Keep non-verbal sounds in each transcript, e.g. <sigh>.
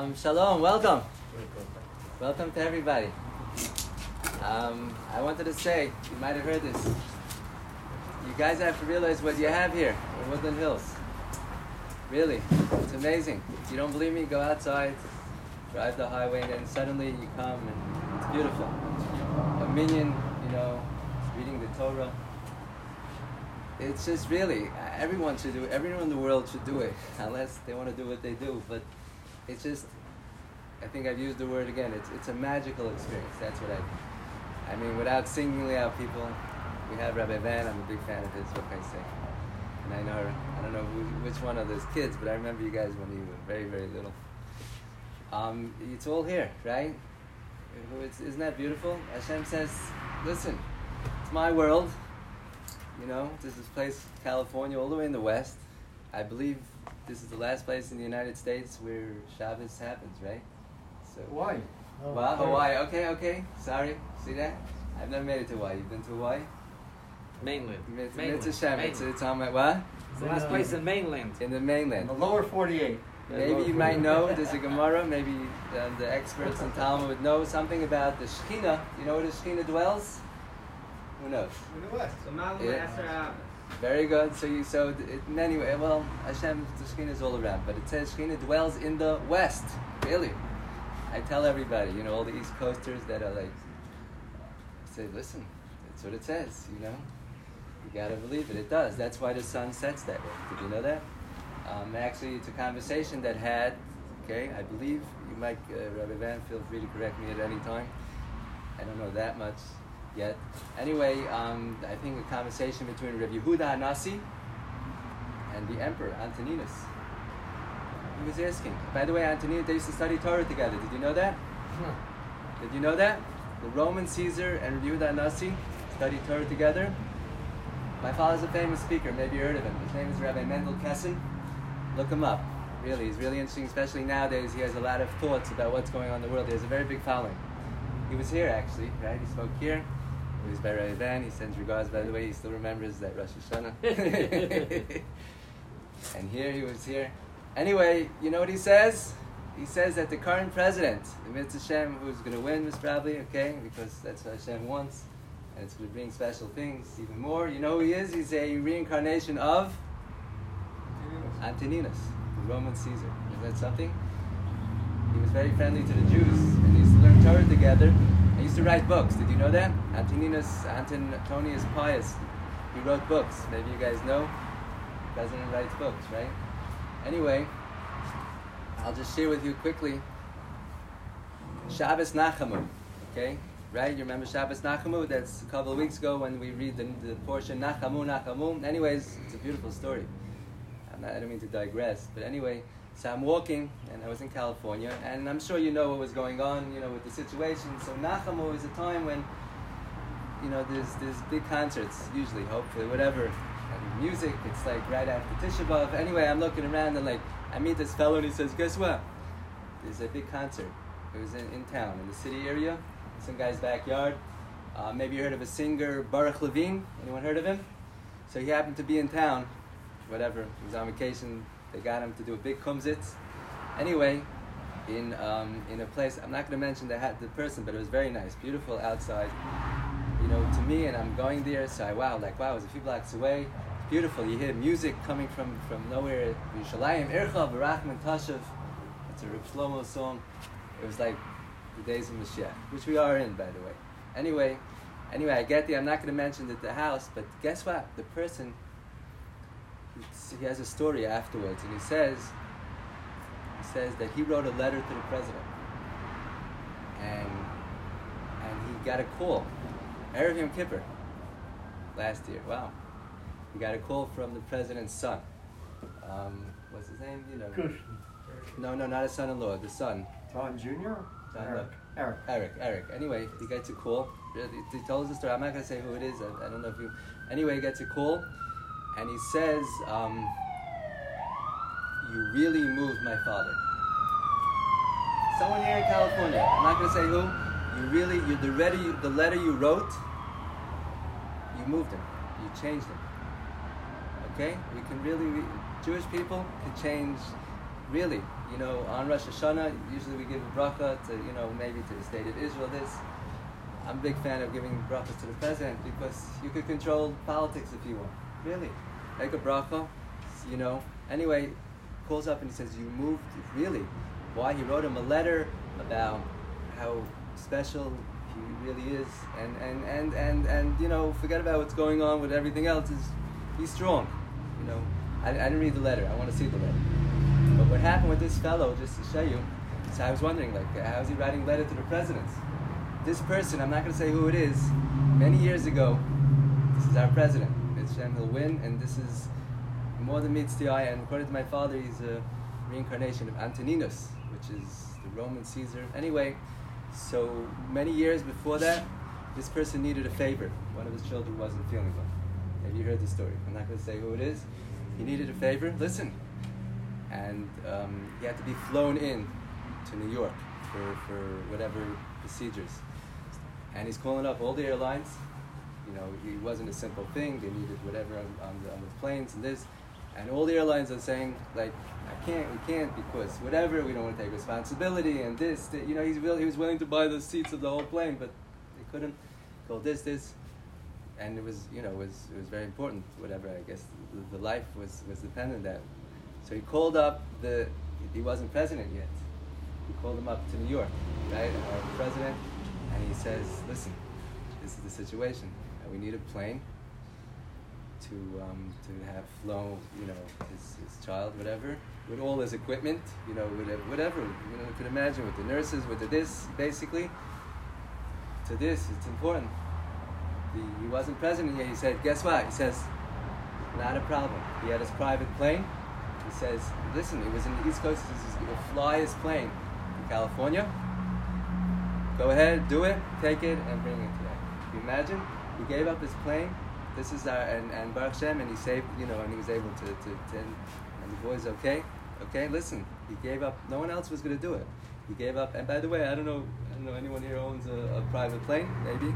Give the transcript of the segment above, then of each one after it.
Um, shalom, welcome. Welcome to everybody. Um, I wanted to say, you might have heard this. You guys have to realize what you have here in Woodland Hills. Really, it's amazing. If you don't believe me, go outside, drive the highway, and then suddenly you come and it's beautiful. A minyan, you know, reading the Torah. It's just really, everyone should do it. Everyone in the world should do it, unless they want to do what they do. But it's just, I think I've used the word again. It's it's a magical experience. That's what I. I mean, without singling out people, we have Rabbi Van. I'm a big fan of his. What can I say? And I know I don't know who, which one of those kids, but I remember you guys when you were very very little. Um, it's all here, right? It's, isn't that beautiful? Hashem says, "Listen, it's my world. You know, this is place California, all the way in the west. I believe this is the last place in the United States where Shabbos happens, right? So Hawaii. Oh, well, Hawaii. Okay, okay. Sorry. See that? I've never made it to Hawaii. You've been to Hawaii? Mainland. It's, mainland. it's a Shem. It's, it's on my what? It's the last place in mainland. In the mainland. The lower 48. Maybe you might know, <laughs> there's a Gemara, maybe um, the experts in Talmud would know something about the Shekhinah. You know where the Shekhinah dwells? Who knows? In the west. So yeah. Very good. So you so it, in any way, well, Hashem, the Shekhinah is all around, but it says Shekhinah dwells in the west. Really, I tell everybody, you know, all the East Coasters that are like, say, listen, that's what it says. You know, you gotta believe it. It does. That's why the sun sets that way. Did you know that? Um, actually, it's a conversation that had. Okay, I believe you might, uh, Rabbi Van, feel free to correct me at any time. I don't know that much yet. Anyway, um, I think a conversation between Rabbi Yehuda Hanasi and the emperor Antoninus. He was asking. By the way, Antoninus, they used to study Torah together. Did you know that? Did you know that? The Roman Caesar and Rabbi Yehuda Hanasi studied Torah together. My father's a famous speaker. Maybe you heard of him. His name is Rabbi Mendel Kessin. Look him up. Really, he's really interesting, especially nowadays. He has a lot of thoughts about what's going on in the world. He has a very big following. He was here actually, right? He spoke here. He was Van. He sends regards. By the way, he still remembers that Rosh Hashanah. <laughs> and here he was here. Anyway, you know what he says? He says that the current president, the Mitzvah Hashem, who's going to win, most probably, okay, because that's what Hashem wants, and it's going to bring special things even more. You know who he is? He's a reincarnation of Antoninus, the Roman Caesar. Is that something? He was very friendly to the Jews, and he used to learn Torah together. He used to write books. Did you know that? Antoninus, Antonius Pius, he wrote books. Maybe you guys know. President writes books, right? Anyway, I'll just share with you quickly. Shabbos Nachamu, okay? Right? You remember Shabbos Nachamu? That's a couple of weeks ago when we read the, the portion Nachamu, Nachamu. Anyways, it's a beautiful story. Not, I don't mean to digress, but anyway, so I'm walking, and I was in California, and I'm sure you know what was going on, you know, with the situation. So Nachamu is a time when, you know, there's there's big concerts usually, hopefully, whatever, and music. It's like right after Tisha B'av. Anyway, I'm looking around and like I meet this fellow, and he says, "Guess what? There's a big concert. It was in, in town, in the city area, some guy's backyard. Uh, maybe you heard of a singer, Baruch Levine. Anyone heard of him? So he happened to be in town. Whatever, he was on vacation they got him to do a big kumzitz. Anyway, in um, in a place I'm not going to mention the the person, but it was very nice, beautiful outside. You know, to me, and I'm going there, so I wow, like wow, it was a few blocks away. Beautiful. You hear music coming from from nowhere. Yerushalayim, Ercha, Barachman, Tashav. It's a Reb Shlomo song. It was like the days of Mashiach, which we are in, by the way. Anyway, anyway, I get there. I'm not going to mention the, the house, but guess what? The person he has a story afterwards, and he says, he says that he wrote a letter to the president, and and he got a call, Erev Yom Kippur, last year. Wow, he got a call from the president's son. Um, what's his name? You know. Kush. No, no, not his son-in-law. The son. Don Jr. John Eric. Eric. Eric. Eric. Anyway, he gets a call. He tells the story. I'm not gonna say who it is. I, I don't know if you. Anyway, he gets a call and he says, um, "You really moved my father." Someone here in California. I'm not going to say who. You really, you the letter you, the letter you wrote, you moved him. You changed him. Okay, we can really, Jewish people can change really, you know, on Rosh Hashanah, usually we give a bracha to, you know, maybe to the state of Israel. This, I'm a big fan of giving brachas to the president because you could control politics if you want. Really, make a bracha, you know. Anyway, calls up and he says, "You moved really." Why? He wrote him a letter about how special he really is, and and and and and you know, forget about what's going on with everything else. Is he's strong, you know. I, I didn't read the letter. I want to see the letter. But what happened with this fellow, just to show you, so I was wondering, like, how's he writing letter to the presidents? This person, I'm not going to say who it is, many years ago, this is our president. It's Shem Win, and this is more than meets the eye. And according to my father, he's a reincarnation of Antoninus, which is the Roman Caesar. Anyway, so many years before that, this person needed a favor. One of his children wasn't feeling well. Have you heard the story. I'm not going to say who it is. He needed a favor. Listen. And um, he had to be flown in to New York for, for whatever procedures. And he's calling up all the airlines. You know, it wasn't a simple thing. They needed whatever on, on, the, on the planes and this. And all the airlines are saying, like, I can't, we can't because whatever, we don't want to take responsibility and this, that, you know, he's will, he was willing to buy the seats of the whole plane, but they couldn't go this, this and it was you know it was it was very important whatever I guess the, the life was was dependent on that. So he called up the he wasn't president yet. He called him up to New York, right, our president, and he says, "Listen, this is the situation. We need a plane to um, to have flown, you know, his, his child, whatever, with all his equipment, you know, whatever, whatever, you know, you can imagine with the nurses, with the this, basically. To this, it's important the, he wasn't president yet. He said, guess what? He says, not a problem. He had his private plane. He says, listen, it was in the East Coast. He says, will fly his plane to California. Go ahead, do it, take it, and bring it today. Can you imagine? He gave up his plane. This is our, and, and Baruch Shem, and he saved, you know, and he was able to, to, to and, and the boys, okay, okay, listen, he gave up, no one else was going to do it. He gave up, and by the way, I don't know, I don't know anyone here owns a, a private plane, maybe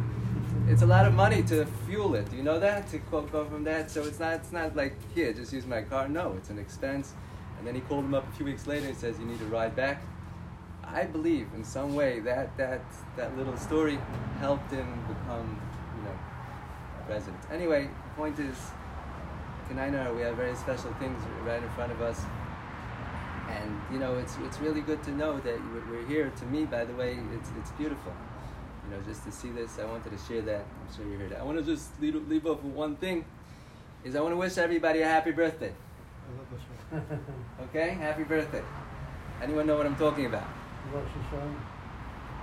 it's a lot of money to fuel it. Do you know that? To quote go from that, so it's not it's not like here, just use my car. No, it's an expense. And then he called him up a few weeks later and says, "You need to ride back." I believe in some way that that that little story helped him become, president. Anyway, the point is, Kanaina, we have very special things right in front of us. And you know, it's it's really good to know that we're here. To me, by the way, it's it's beautiful you know, just to see this, I wanted to share that. I'm sure you heard that. I want to just leave, leave off with one thing, is I want to wish everybody a happy birthday. <laughs> okay, happy birthday. Anyone know what I'm talking about?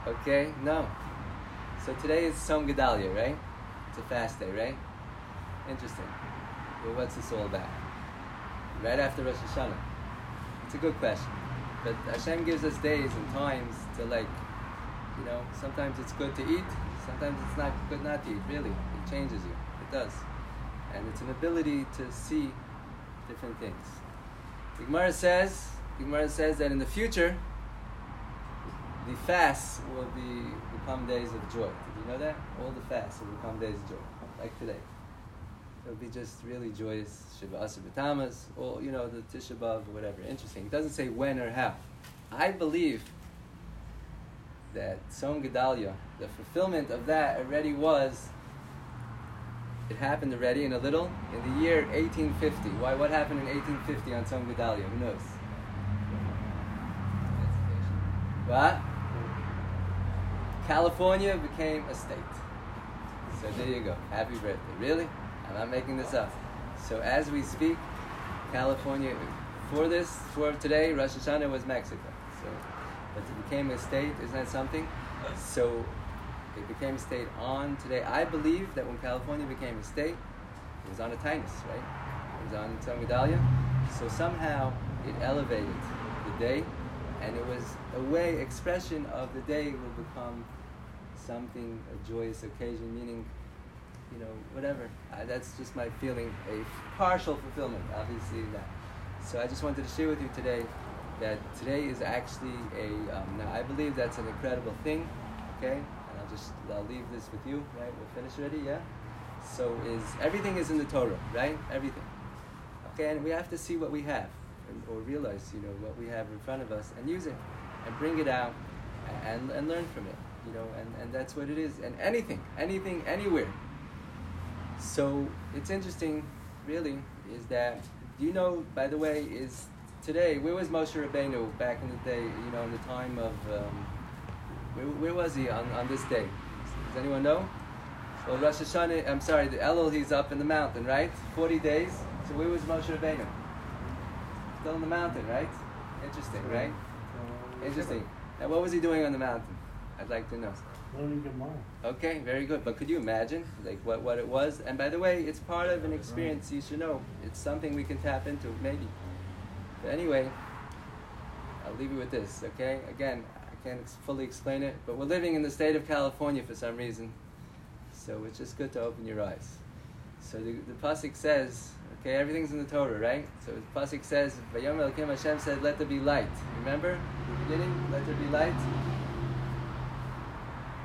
Okay, no. So today is Tzom Gedalia, right? It's a fast day, right? Interesting. Well, what's this all about? Right after Rosh Hashanah. It's a good question. But Hashem gives us days and times to like you know, sometimes it's good to eat, sometimes it's not good not to eat, really. It changes you. It does. And it's an ability to see different things. The Gemara says, the Gemara says that in the future, the fasts will be become days of joy. Did you know that? All the fasts will become days of joy, like today. It'll be just really joyous. Shiva Asar B'Tammuz, or you know, the Tisha B'av, or whatever. Interesting. It doesn't say when or how. I believe that Tzom Gedalia, the fulfillment of that already was, it happened already in a little, in the year 1850. Why? What happened in 1850 on Tzom Gedalia? Who knows? What? California became a state. So there you go. Happy birthday. Really? I'm not making this up. So as we speak, California, for this, for today, Rosh Hashanah was Mexico So, but it became a state. Isn't that something? So it became a state on today. I believe that when California became a state, it was on a taanis, right? It was on Tzom Gedalia. So somehow it elevated the day, and it was a way, expression of the day will become something, a joyous occasion, meaning, you know, whatever. Uh, that's just my feeling, a partial fulfillment, obviously, that. So I just wanted to share with you today that today is actually a. Um, now I believe that's an incredible thing. Okay, and I'll just I'll leave this with you. Right, we're finished already. Yeah. So is everything is in the Torah, right? Everything. Okay, and we have to see what we have. and, or realize, you know, what we have in front of us and use it and bring it out and, and learn from it, you know, and, and that's what it is. And anything, anything, anywhere. So it's interesting, really, is that, do you know, by the way, is today, where was Moshe Rabbeinu back in the day, you know, in the time of, um, where, where was he on, on this day? Does anyone know? Well, Rosh Hashanah, I'm sorry, the Elul, he's up in the mountain, right? 40 days. So where was Moshe Rabbeinu? Still in the mountain, right? Interesting, right? Interesting. Now, what was he doing on the mountain? I'd like to know. Learning Gemara. Okay, very good. But could you imagine, like, what, what it was? And by the way, it's part of an experience you should know. It's something we can tap into, maybe. But anyway, I'll leave you with this, okay? Again, I can't ex- fully explain it, but we're living in the state of California for some reason. So it's just good to open your eyes. So the, the Pasuk says, okay, everything's in the Torah, right? So the Pasuk says, Vayom Elokim Hashem said, let there be light. Remember? The beginning, let there be light.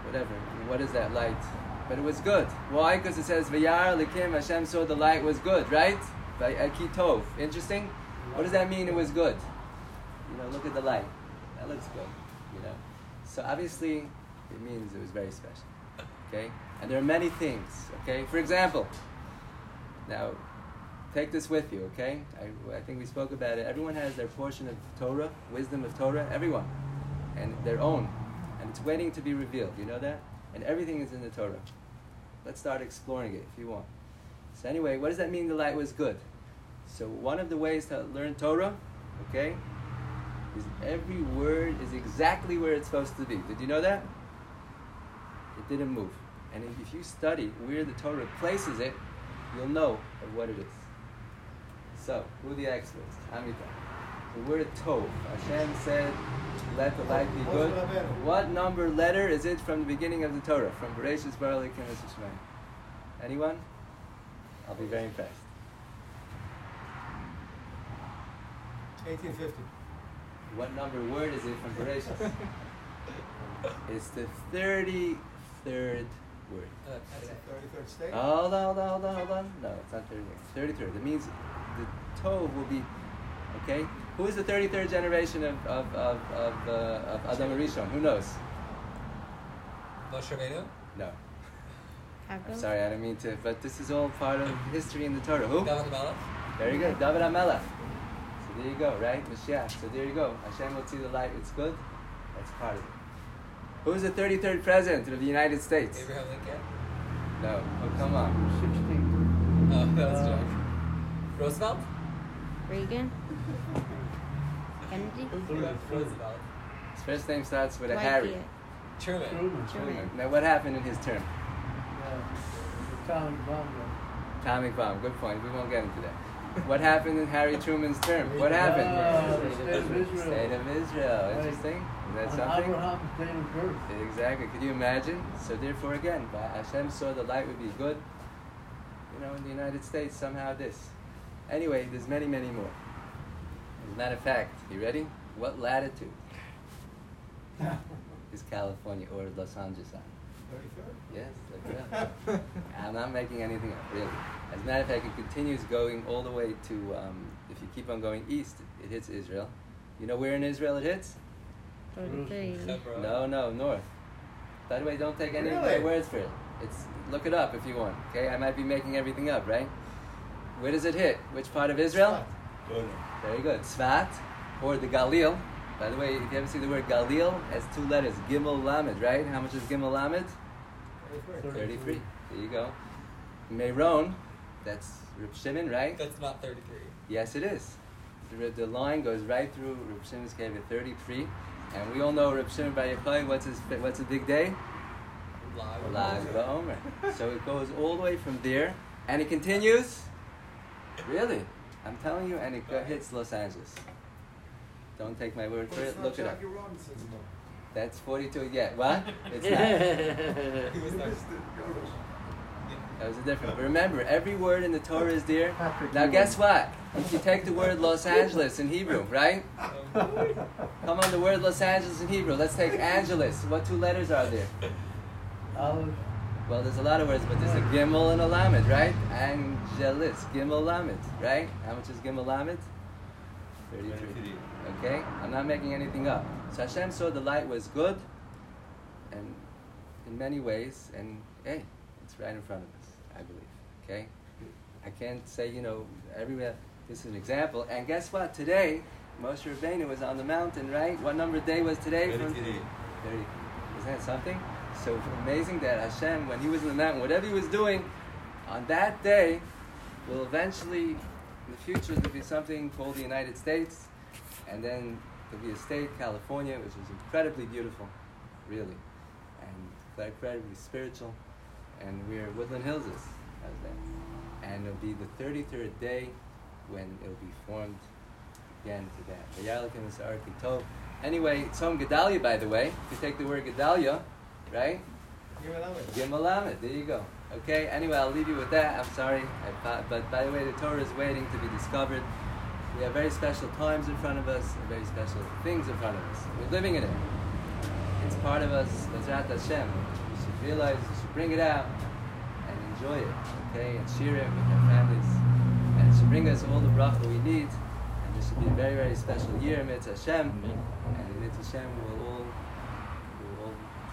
Whatever. What is that light? But it was good. Why? Because it says, Vayar Elokim Hashem saw the light was good, right? By Akitov. Interesting? What does that mean it was good? You know, look at the light. That looks good. You know. So obviously it means it was very special. Okay? And there are many things, okay? For example, now take this with you, okay? I, I think we spoke about it. Everyone has their portion of Torah, wisdom of Torah, everyone. And their own. And it's waiting to be revealed. You know that? And everything is in the Torah. Let's start exploring it if you want. So anyway, what does that mean the light was good? So one of the ways to learn Torah, okay, is every word is exactly where it's supposed to be. Did you know that? It didn't move. And if you study where the Torah places it, you'll know of what it is. So, who are the experts? Amita. The word Tov. Hashem said, let the light be good. What number letter is it from the beginning of the Torah? From Bereshit Bar Elokim Shemai. Anyone? I'll be very impressed. 1850. What number word is it from Bereshit? <laughs> it's the 33rd word. Uh, that's the 33rd state. Hold on, hold on, hold on, hold on. No, it's not 33rd. 33rd. That means the Tov will be, okay? Who is the 33rd generation of, of, of, of, uh, of Adam Rishon? Who knows? Moshe Rabbeinu? No. I'm sorry, I don't mean to, but this is all part of history in the Torah. Who? David Melech? Very good. David HaMelech. So there you go, right? Mashiach. So there you go. Hashem will see the light. It's good. That's part of it. Who's the 33rd president of the United States? Abraham Lincoln? No. Oh, come on. 16. Oh, that was a joke. Roosevelt? Reagan? <laughs> Kennedy? Roosevelt. His first name starts with a Dwight Harry. Pierce. Truman. Truman. Truman. Now, what happened in his term? Yeah. Atomic bomb. Atomic bomb. Good point. We won't get into that. What happened in Harry Truman's term? What happened? Ah, the state of Israel. State of Israel. Interesting. Is that something? Abraham's day of birth. Exactly. Could you imagine? So therefore, again, by Hashem saw the light would be good. You know, in the United States, somehow this. Anyway, there's many, many more. As a matter of fact, you ready? What latitude <laughs> is California or Los Angeles on? 33rd. Yes, look. I'm not making anything up, really. As a matter of fact, it continues going all the way to, um, if you keep on going east, it hits Israel. You know where in Israel it hits? 33. No, no, north. By the way, don't take any of my Really? words for it. It's look it up if you want. Okay, I might be making everything up, right? Where does it hit? Which part of Israel? Very good. Tzfat, or the Galil. By the way, if you ever see the word Galil, has two letters, Gimel Lamed, right? How much is Gimel Lamed? 33rd. 33. There you go. Meron, that's Reb Shimon, right? That's not 33. Yes, it is. The, the line goes right through Reb Shimon's cave at 33. And we all know Reb Shimon Bar Yochai, what's his, what's a big day? Lag. Lag BaOmer. So it goes all the way from there, and it continues. Really, I'm telling you, and it go, hits Los Angeles. Don't take my word for it. not Look it up. Jackie That's 42. Yeah, what? It's not. <laughs> He was It's next. the Yoruba. That was a different. But remember, every word in the Torah is there. Patrick Now, guess what? If you take the word Los Angeles in Hebrew, right? Come on, the word Los Angeles in Hebrew. Let's take Angeles. What two letters are there? Olive. Well, there's a lot of words, but there's a Gimel and a Lamed, right? Angelis, Gimel Lamed, right? How much is Gimel Lamed? 33. Okay? I'm not making anything up. So Hashem saw the light was good and in many ways, and hey, it's right in front of us, I believe. Okay? I can't say, you know, everywhere, this is an example. And guess what? Today, Moshe Rabbeinu was on the mountain, right? What number day was today? From- 33. 30. Isn't that something? So amazing that Hashem, when he was in the mountain, whatever he was doing, on that day, will eventually, in the future, there'll be something called the United States, and then there'll be a state, California, which is incredibly beautiful, really, and incredibly spiritual, and we're Woodland Hills is, how's that? And it'll be the 33rd day when it'll be formed again to that. Anyway, Tzom Gedalia, by the way, if you take the word Gedalia, right? Gimel Lamed, there you go. Okay, anyway, I'll leave you with that. I'm sorry. I, but by the way, the Torah is waiting to be discovered. We have very special times in front of us and very special things in front of us. We're living in it. It's part of us, Bezrat Hashem. We should realize, we should bring it out and enjoy it, okay? And share it with our families. And it should bring us all the bracha we need. And this should be a very, very special year, Mitzvah Hashem. And in Mitzvah Hashem, we'll all